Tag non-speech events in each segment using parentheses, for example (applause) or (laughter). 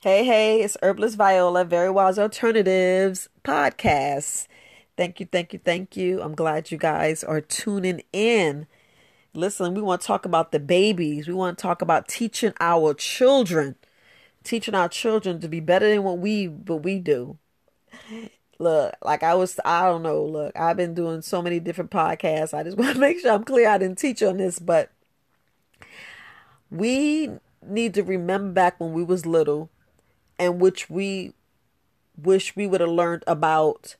Hey, hey, it's Herbalist Viola, Very Wise Alternatives podcast. Thank you, thank you, thank you. I'm glad you guys are tuning in. Listen, we want to talk about the babies. We want to talk about teaching our children, teaching our children to be better than what we what we do. Look, like I was, I don't know. Look, I've been doing so many different podcasts. I just (laughs) want to make sure I'm clear. I didn't teach on this, but we need to remember back when we was little and which we wish we would have learned about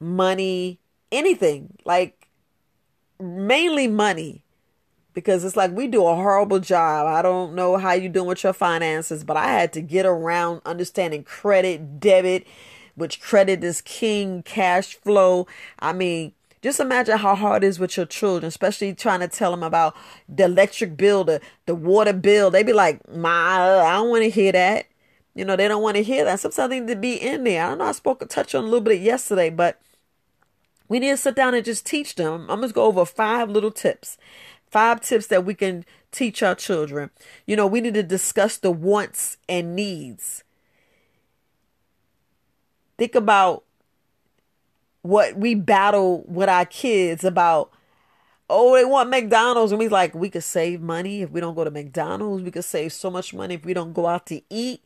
money, anything, like mainly money. Because it's like we do a horrible job. I don't know how you doing with your finances, but I had to get around understanding credit, debit, which credit is king, cash flow. I mean, just imagine how hard it is with your children, especially trying to tell them about the electric bill, the, the water bill. They be like, Ma, I don't want to hear that. You know, they don't want to hear that. Sometimes they need to be in there. I don't know I spoke a touch on a little bit yesterday, but we need to sit down and just teach them. I'm going to go over five little tips. Five tips that we can teach our children. You know, we need to discuss the wants and needs. Think about what we battle with our kids about oh, they want McDonald's. And we like, we could save money if we don't go to McDonald's. We could save so much money if we don't go out to eat.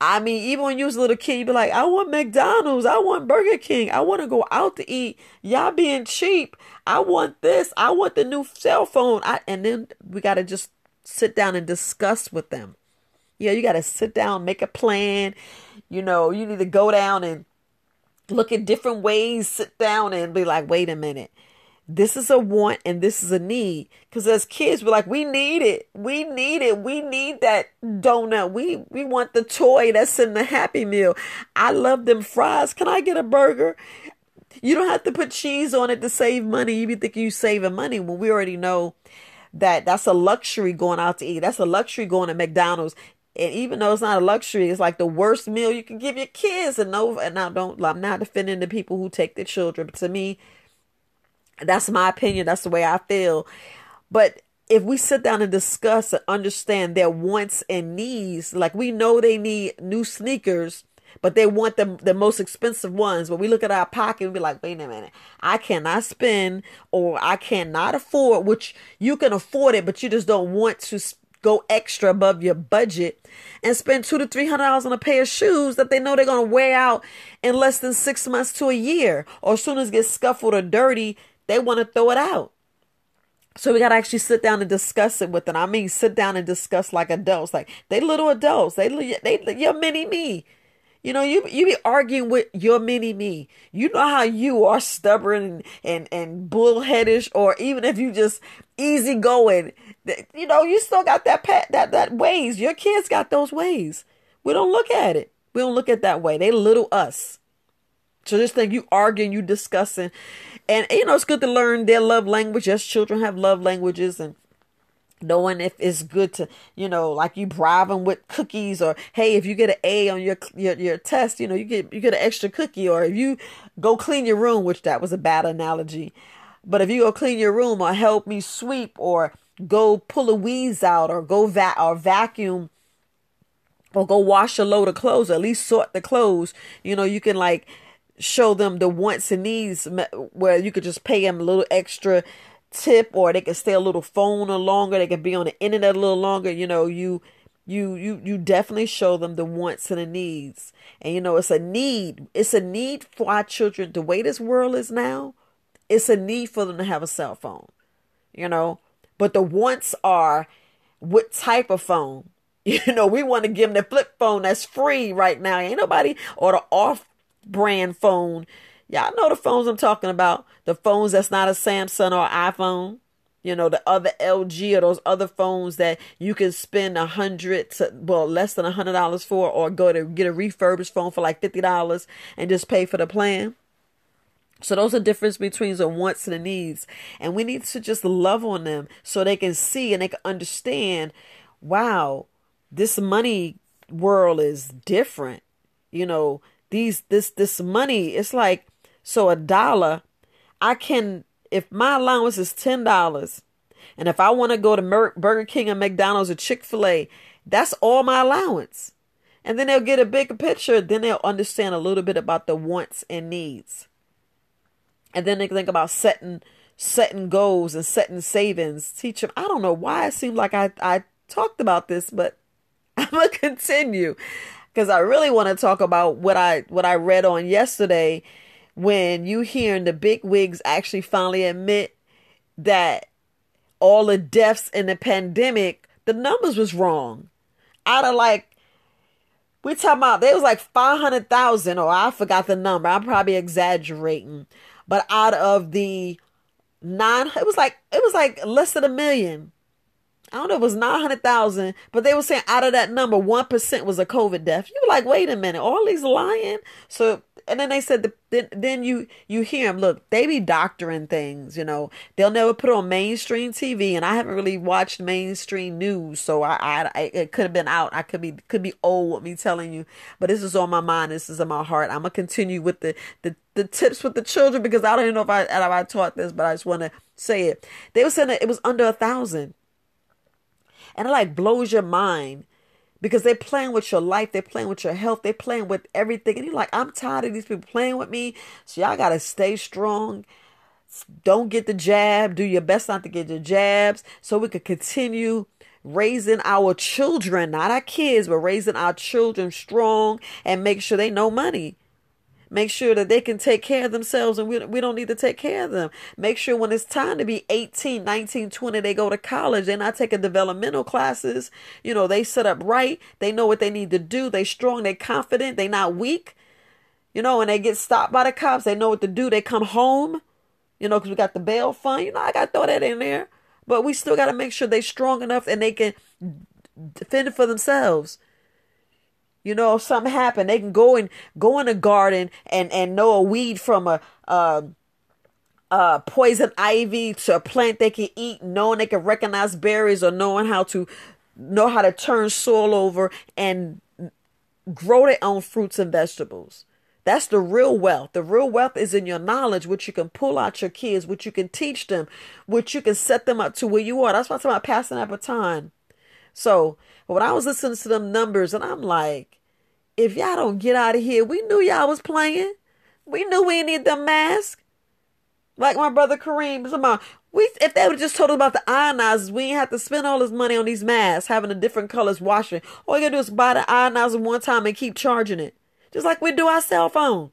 I mean, even when you was a little kid, you'd be like, I want McDonald's. I want Burger King. I want to go out to eat. Y'all being cheap. I want this. I want the new cell phone. I, and then we got to just sit down and discuss with them. Yeah, you got to sit down, make a plan. You know, you need to go down and look at different ways, sit down and be like, wait a minute this is a want and this is a need. Because as kids, we're like, we need it. We need it. We need that donut. We we want the toy that's in the Happy Meal. I love them fries. Can I get a burger? You don't have to put cheese on it to save money. You be thinking you saving money when we already know that that's a luxury going out to eat. That's a luxury going to McDonald's. And even though it's not a luxury, it's like the worst meal you can give your kids. And no, and I don't. I'm not defending the people who take their children. But to me, that's my opinion. That's the way I feel. But if we sit down and discuss and understand their wants and needs, like we know they need new sneakers, but they want the, the most expensive ones. But we look at our pocket and be like, wait a minute, I cannot spend or I cannot afford, which you can afford it, but you just don't want to go extra above your budget and spend two to three hundred dollars on a pair of shoes that they know they're gonna wear out in less than six months to a year, or as soon as get scuffled or dirty, they want to throw it out. So we got to actually sit down and discuss it with them. I mean, sit down and discuss like adults. Like they little adults. They they your mini me. You know, you you be arguing with your mini me. You know how you are stubborn and and, and bullheadish, or even if you just easy going. You know, you still got that pet that that ways. Your kids got those ways. We don't look at it. We don't look at that way. They little us. So this thing you arguing, you discussing, and you know it's good to learn their love language. Yes, children have love languages, and knowing if it's good to you know like you bribe them with cookies or hey if you get an a on your, your your test you know you get you get an extra cookie or if you go clean your room which that was a bad analogy but if you go clean your room or help me sweep or go pull a weeds out or go va- or vacuum or go wash a load of clothes or at least sort the clothes you know you can like show them the wants and needs where you could just pay them a little extra tip or they can stay a little phone or longer they can be on the internet a little longer you know you you you you definitely show them the wants and the needs. And you know it's a need it's a need for our children the way this world is now it's a need for them to have a cell phone you know. But the wants are what type of phone? (laughs) You know we want to give them the flip phone that's free right now. Ain't nobody or the off brand phone. Y'all know the phones I'm talking about. The phones that's not a Samsung or iPhone. You know, the other LG or those other phones that you can spend a hundred to well less than a hundred dollars for or go to get a refurbished phone for like fifty dollars and just pay for the plan. So those are difference between the wants and the needs. And we need to just love on them so they can see and they can understand, wow, this money world is different. You know, these this this money it's like so a dollar i can if my allowance is ten dollars and if i want to go to Mer- burger king or mcdonald's or chick-fil-a that's all my allowance And then they'll get a bigger picture. Then they'll understand a little bit about the wants and needs. And then they think about setting setting goals and setting savings. Teach them. I don't know why it seemed like I, I talked about this, but (laughs) I'm gonna continue because I really want to talk about what I what I read on yesterday when you hearing the big wigs actually finally admit that all the deaths in the pandemic, the numbers was wrong. Out of like we talking about there was like five hundred thousand, or I forgot the number. I'm probably exaggerating, but out of the nine, it was like it was like less than a million I don't know if it was 900,000, but they were saying out of that number, 1% was a COVID death. You were like, wait a minute, all these lying? So, and then they said, the, then, then you, you hear them, look, they be doctoring things, you know, they'll never put on mainstream TV. And I haven't really watched mainstream news. So I, I, I it could have been out. I could be, could be old with me telling you, but this is on my mind. This is in my heart. I'm going to continue with the, the, the tips with the children because I don't even know if I, if I taught this, but I just want to say it. They were saying that it was under a thousand. And it like blows your mind because they're playing with your life, they're playing with your health, they're playing with everything. And you're like, I'm tired of these people playing with me. So y'all gotta stay strong. Don't get the jab. Do your best not to get the jabs so we could continue raising our children, not our kids, but raising our children strong and make sure they know money. Make sure that they can take care of themselves and we, we don't need to take care of them. Make sure when it's time to be 18, 19, 20, they go to college. They're not taking developmental classes. You know, they set up right. They know what they need to do. They strong. They confident. They not weak. You know, when they get stopped by the cops, they know what to do. They come home, you know, because we got the bail fund. You know, I got to throw that in there. But we still got to make sure they're strong enough and they can defend for themselves. You know, if something happened, they can go and go in a garden and and know a weed from a uh, uh, poison ivy to a plant they can eat, knowing they can recognize berries or knowing how to know how to turn soil over and grow their own fruits and vegetables. That's the real wealth. The real wealth is in your knowledge, which you can pull out your kids, which you can teach them, which you can set them up to where you are. That's why I'm talking about passing that baton. So when I was listening to them numbers, and I'm like, if y'all don't get out of here, we knew y'all was playing. We knew we need the mask. Like my brother Kareem, about we if they would just told us about the ionizers, we ain't have to spend all this money on these masks, having the different colors washing. All you gotta do is buy the ionizer one time and keep charging it. Just like we do our cell phone.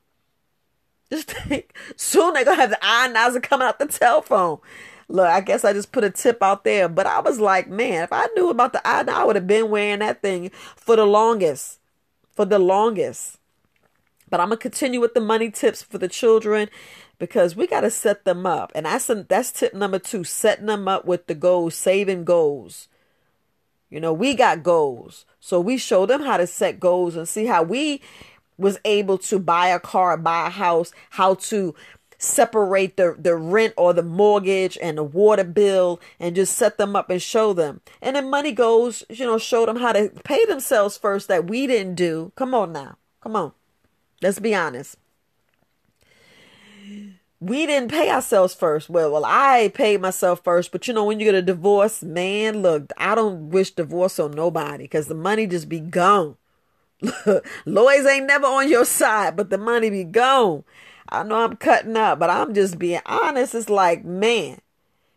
Just (laughs) think soon they're gonna have the ionizer coming out the telephone. Look, I guess I just put a tip out there, but I was like, man, if I knew about the ionizer, I would have been wearing that thing for the longest for the longest. But I'm gonna continue with the money tips for the children because we got to set them up, and that's that's tip number two: setting them up with the goals, saving goals. You know, we got goals, so we show them how to set goals and see how we was able to buy a car, buy a house, how to separate the, the rent or the mortgage and the water bill and just set them up and show them. And then money goes, you know, show them how to pay themselves first that we didn't do. Come on now. Come on. Let's be honest. We didn't pay ourselves first. Well, well, I paid myself first, but you know, when you get a divorce, man, look, I don't wish divorce on nobody because the money just be gone. (laughs) Lawyers ain't never on your side, but the money be gone. I know I'm cutting up, but I'm just being honest. It's like, man,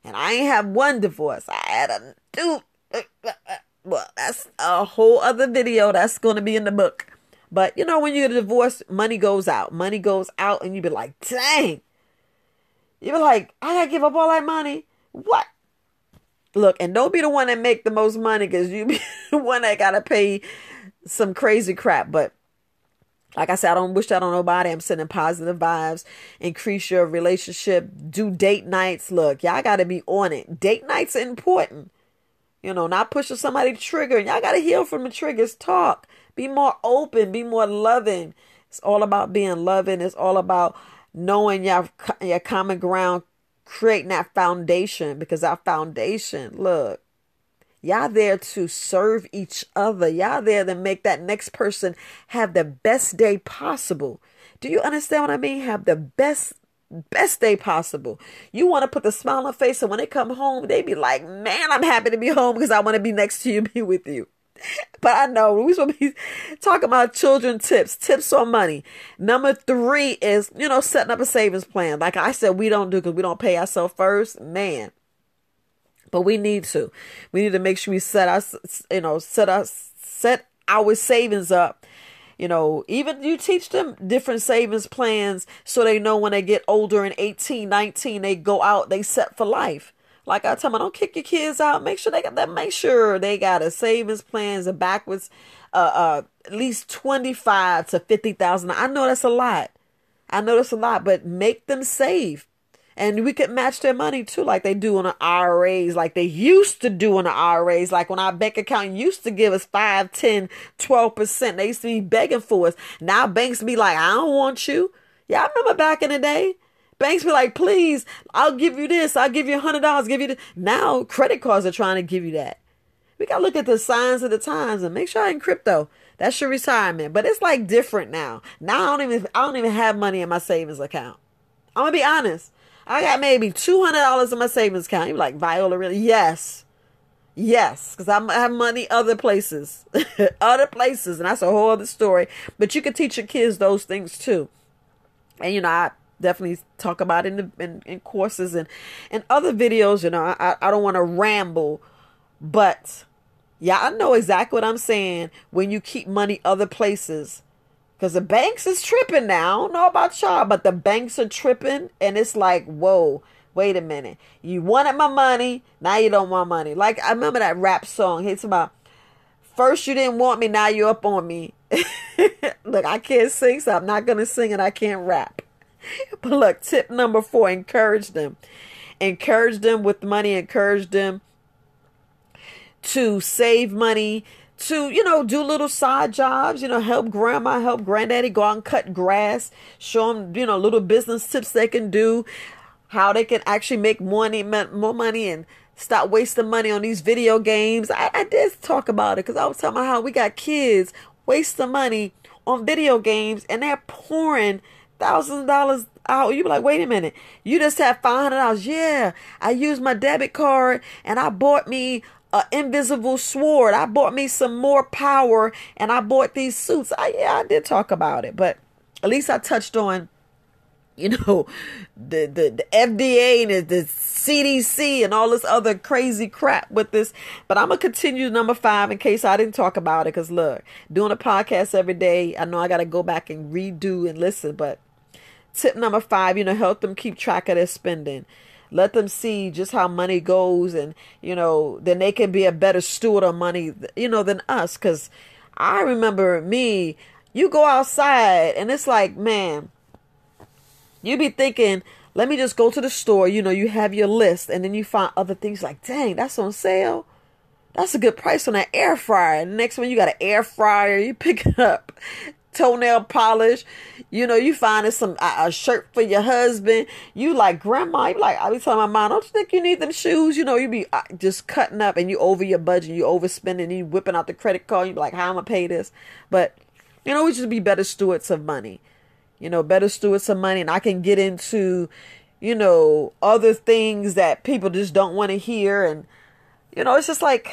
and I ain't have one divorce. I had a two. Well, that's a whole other video that's going to be in the book. But you know, when you get a divorce, money goes out. Money goes out, and you be like, dang. You be like, I gotta give up all that money. What? Look, and don't be the one that make the most money because you be (laughs) the one that gotta pay some crazy crap. But like I said, I don't wish that on nobody. I'm sending positive vibes. Increase your relationship. Do date nights. Look, y'all got to be on it. Date nights are important. You know, not pushing somebody to trigger. Y'all got to heal from the triggers. Talk. Be more open. Be more loving. It's all about being loving. It's all about knowing your, your common ground, creating that foundation because our foundation, look, Y'all there to serve each other. Y'all there to make that next person have the best day possible. Do you understand what I mean? Have the best best day possible. You want to put the smile on face, and when they come home, they be like, "Man, I'm happy to be home because I want to be next to you, (laughs) be with you." but I know we supposed to be talking about children tips, tips on money. Number three is, you know, setting up a savings plan. Like I said, we don't do because we don't pay ourselves first. Man. But we need to. We need to make sure we set us, you know, set us, set our savings up. You know, even you teach them different savings plans so they know when they get older in 18, 19, they go out, they set for life. Like I tell them, don't kick your kids out. Make sure they got that. Make sure they got a savings plans and backwards, uh, uh, at least twenty five to fifty thousand. I know that's a lot. I know that's a lot, but make them save. And we could match their money too, like they do on the IRAs, like they used to do on the IRAs. Like when our bank account used to give us 5, 10, 12%. They used to be begging for us. Now banks be like, I don't want you. Yeah, I remember back in the day. Banks be like, please, I'll give you this. I'll give you a hundred dollars. Give you this. Now credit cards are trying to give you that. We gotta look at the signs of the times and make sure I ain't crypto. That's your retirement. But it's like different now. Now I don't even I don't even have money in my savings account. I'm gonna be honest. I got maybe two hundred dollars in my savings account. You're like Viola, really? Yes, yes, because I have money other places, (laughs) other places, and that's a whole other story. But you can teach your kids those things too. And you know, I definitely talk about in, in, in courses and and other videos. You know, I I don't want to ramble, but yeah, I know exactly what I'm saying. When you keep money other places, because the banks is tripping now. I don't know about y'all, but the banks are tripping, and it's like, whoa. Wait a minute. You wanted my money, now you don't want money. Like I remember that rap song. It's about first you didn't want me, now you're up on me. (laughs) Look, I can't sing, so I'm not gonna sing and I can't rap. (laughs) But look, tip number four encourage them. Encourage them with money, encourage them to save money, to, you know, do little side jobs, you know, help grandma, help granddaddy go out and cut grass, show them, you know, little business tips they can do, how they can actually make money, more money and stop wasting money on these video games. I, I did talk about it because I was talking about how we got kids wasting money on video games and they're pouring thousands of dollars out. You be like, wait a minute, you just had five hundred dollars. Yeah, I used my debit card and I bought me an invisible sword. I bought me some more power and I bought these suits. I yeah, I did talk about it, but at least I touched on you know, (laughs) the, the, the FDA and the, the CDC and all this other crazy crap with this. But I'm to continue number five in case I didn't talk about it. Because look, doing a podcast every day, I know I got to go back and redo and listen. But Tip number five, you know, help them keep track of their spending. Let them see just how money goes, and you know, then they can be a better steward of money, you know, than us. Because I remember me, you go outside, and it's like, man, you be thinking, let me just go to the store. You know, you have your list, and then you find other things like, dang, that's on sale. That's a good price on that air fryer. Next one, you got an air fryer. You pick it up toenail polish. You know, you finding some a shirt for your husband. You like grandma. You like I be telling my mom, don't you think you need them shoes? You know, you be uh, just cutting up and you over your budget. You overspending. You whipping out the credit card. You be like, how am I pay this? But you know, we just be better stewards of money. You know, better stewards of money, and I can get into, you know, other things that people just don't want to hear, and you know, it's just like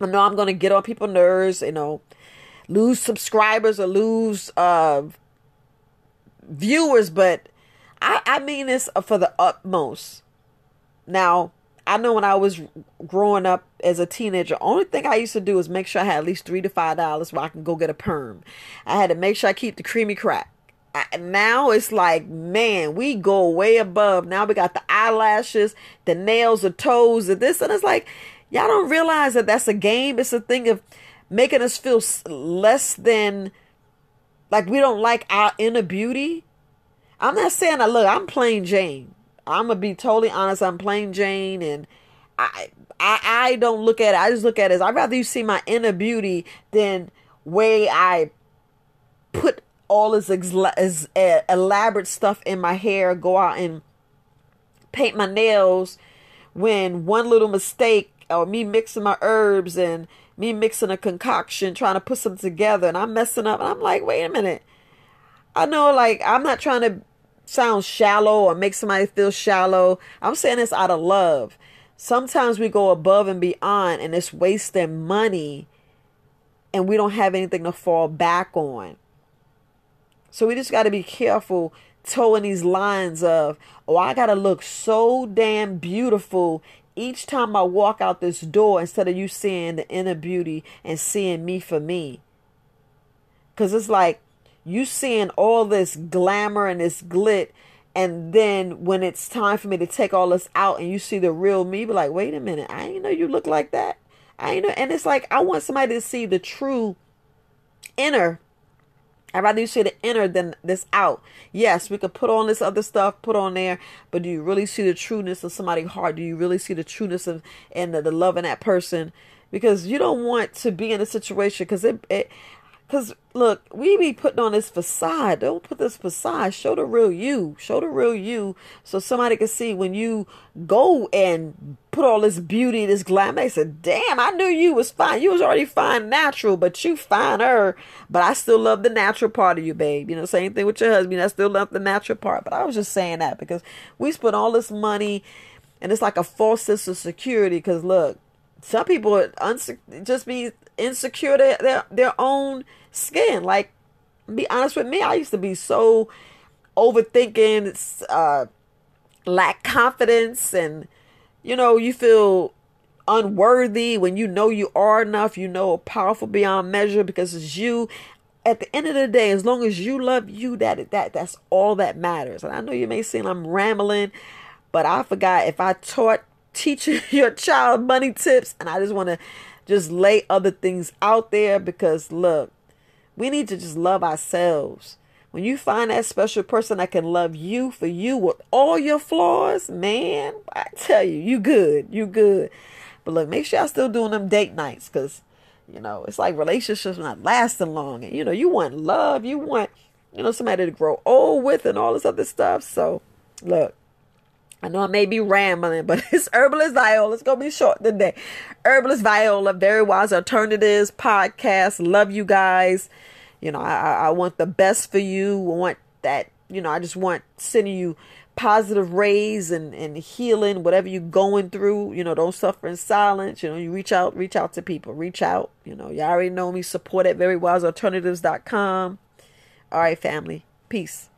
I know I'm going to get on people's nerves. You know, lose subscribers or lose uh, viewers, but I, I mean this for the utmost. Now, I know when I was growing up as a teenager, only thing I used to do was make sure I had at least three to five dollars where I can go get a perm. I had to make sure I keep the creamy crack. Now it's like, man, we go way above. Now we got the eyelashes, the nails, the toes, and this, and it's like, y'all don't realize that that's a game. It's a thing of making us feel less than like we don't like our inner beauty. I'm not saying I look, I'm plain Jane. I'm gonna be totally honest, I'm plain Jane and I I I don't look at it, I just look at it as I'd rather you see my inner beauty than way I put all this elaborate stuff in my hair, go out and paint my nails when one little mistake or me mixing my herbs and me mixing a concoction, trying to put something together, and I'm messing up. And I'm like, wait a minute. I know, like, I'm not trying to sound shallow or make somebody feel shallow. I'm saying this out of love. Sometimes we go above and beyond and it's wasting money and we don't have anything to fall back on. So we just got to be careful towing these lines of, oh, I got to look so damn beautiful each time I walk out this door instead of you seeing the inner beauty and seeing me for me. Because it's like you seeing all this glamour and this glit. And then when it's time for me to take all this out and you see the real me, be like, wait a minute, I didn't know you look like that. I ain't know, and it's like I want somebody to see the true inner. I'd rather you see the inner than this out. Yes, we could put on this other stuff, put on there, but do you really see the trueness of somebody's heart? Do you really see the trueness of and the, the love in that person? Because you don't want to be in a situation because it, it Cause look, we be putting on this facade. Don't put this facade. Show the real you. Show the real you, so somebody can see when you go and put all this beauty, this glam. They said, "Damn, I knew you was fine. You was already fine natural, but you finer. But I still love the natural part of you, babe. You know, same thing with your husband. I still love the natural part. But I was just saying that because we spent all this money, and it's like a false sense of security. Cause look, some people are unse- just be insecure their, their their own skin. Like, be honest with me, I used to be so overthinking, uh, lack confidence, and you know, you feel unworthy when you know you are enough. You know, powerful beyond measure because it's you. At the end of the day, as long as you love you, that that that's all that matters. And I know you may seem I'm rambling, but I forgot if I taught teaching (laughs) your child money tips, and I just want to just lay other things out there because look, we need to just love ourselves. When you find that special person that can love you for you with all your flaws, man, I tell you, you good, you good. But look, make sure y'all still doing them date nights because, you know, it's like relationships not lasting long. And, you know, you want love, you want, you know, somebody to grow old with and all this other stuff. So, look, I know I may be rambling, but (laughs) it's Herbalist Viola. It's going to be short today. Herbalist Viola, Very Wise Alternatives podcast. Love you guys. You know, I, I want the best for you. I want that, you know, I just want sending you positive rays and, and healing, whatever you're going through. You know, don't suffer in silence. You know, you reach out, reach out to people. Reach out. You know, you already know me. Support at verywisealternatives.com. All right, family. Peace.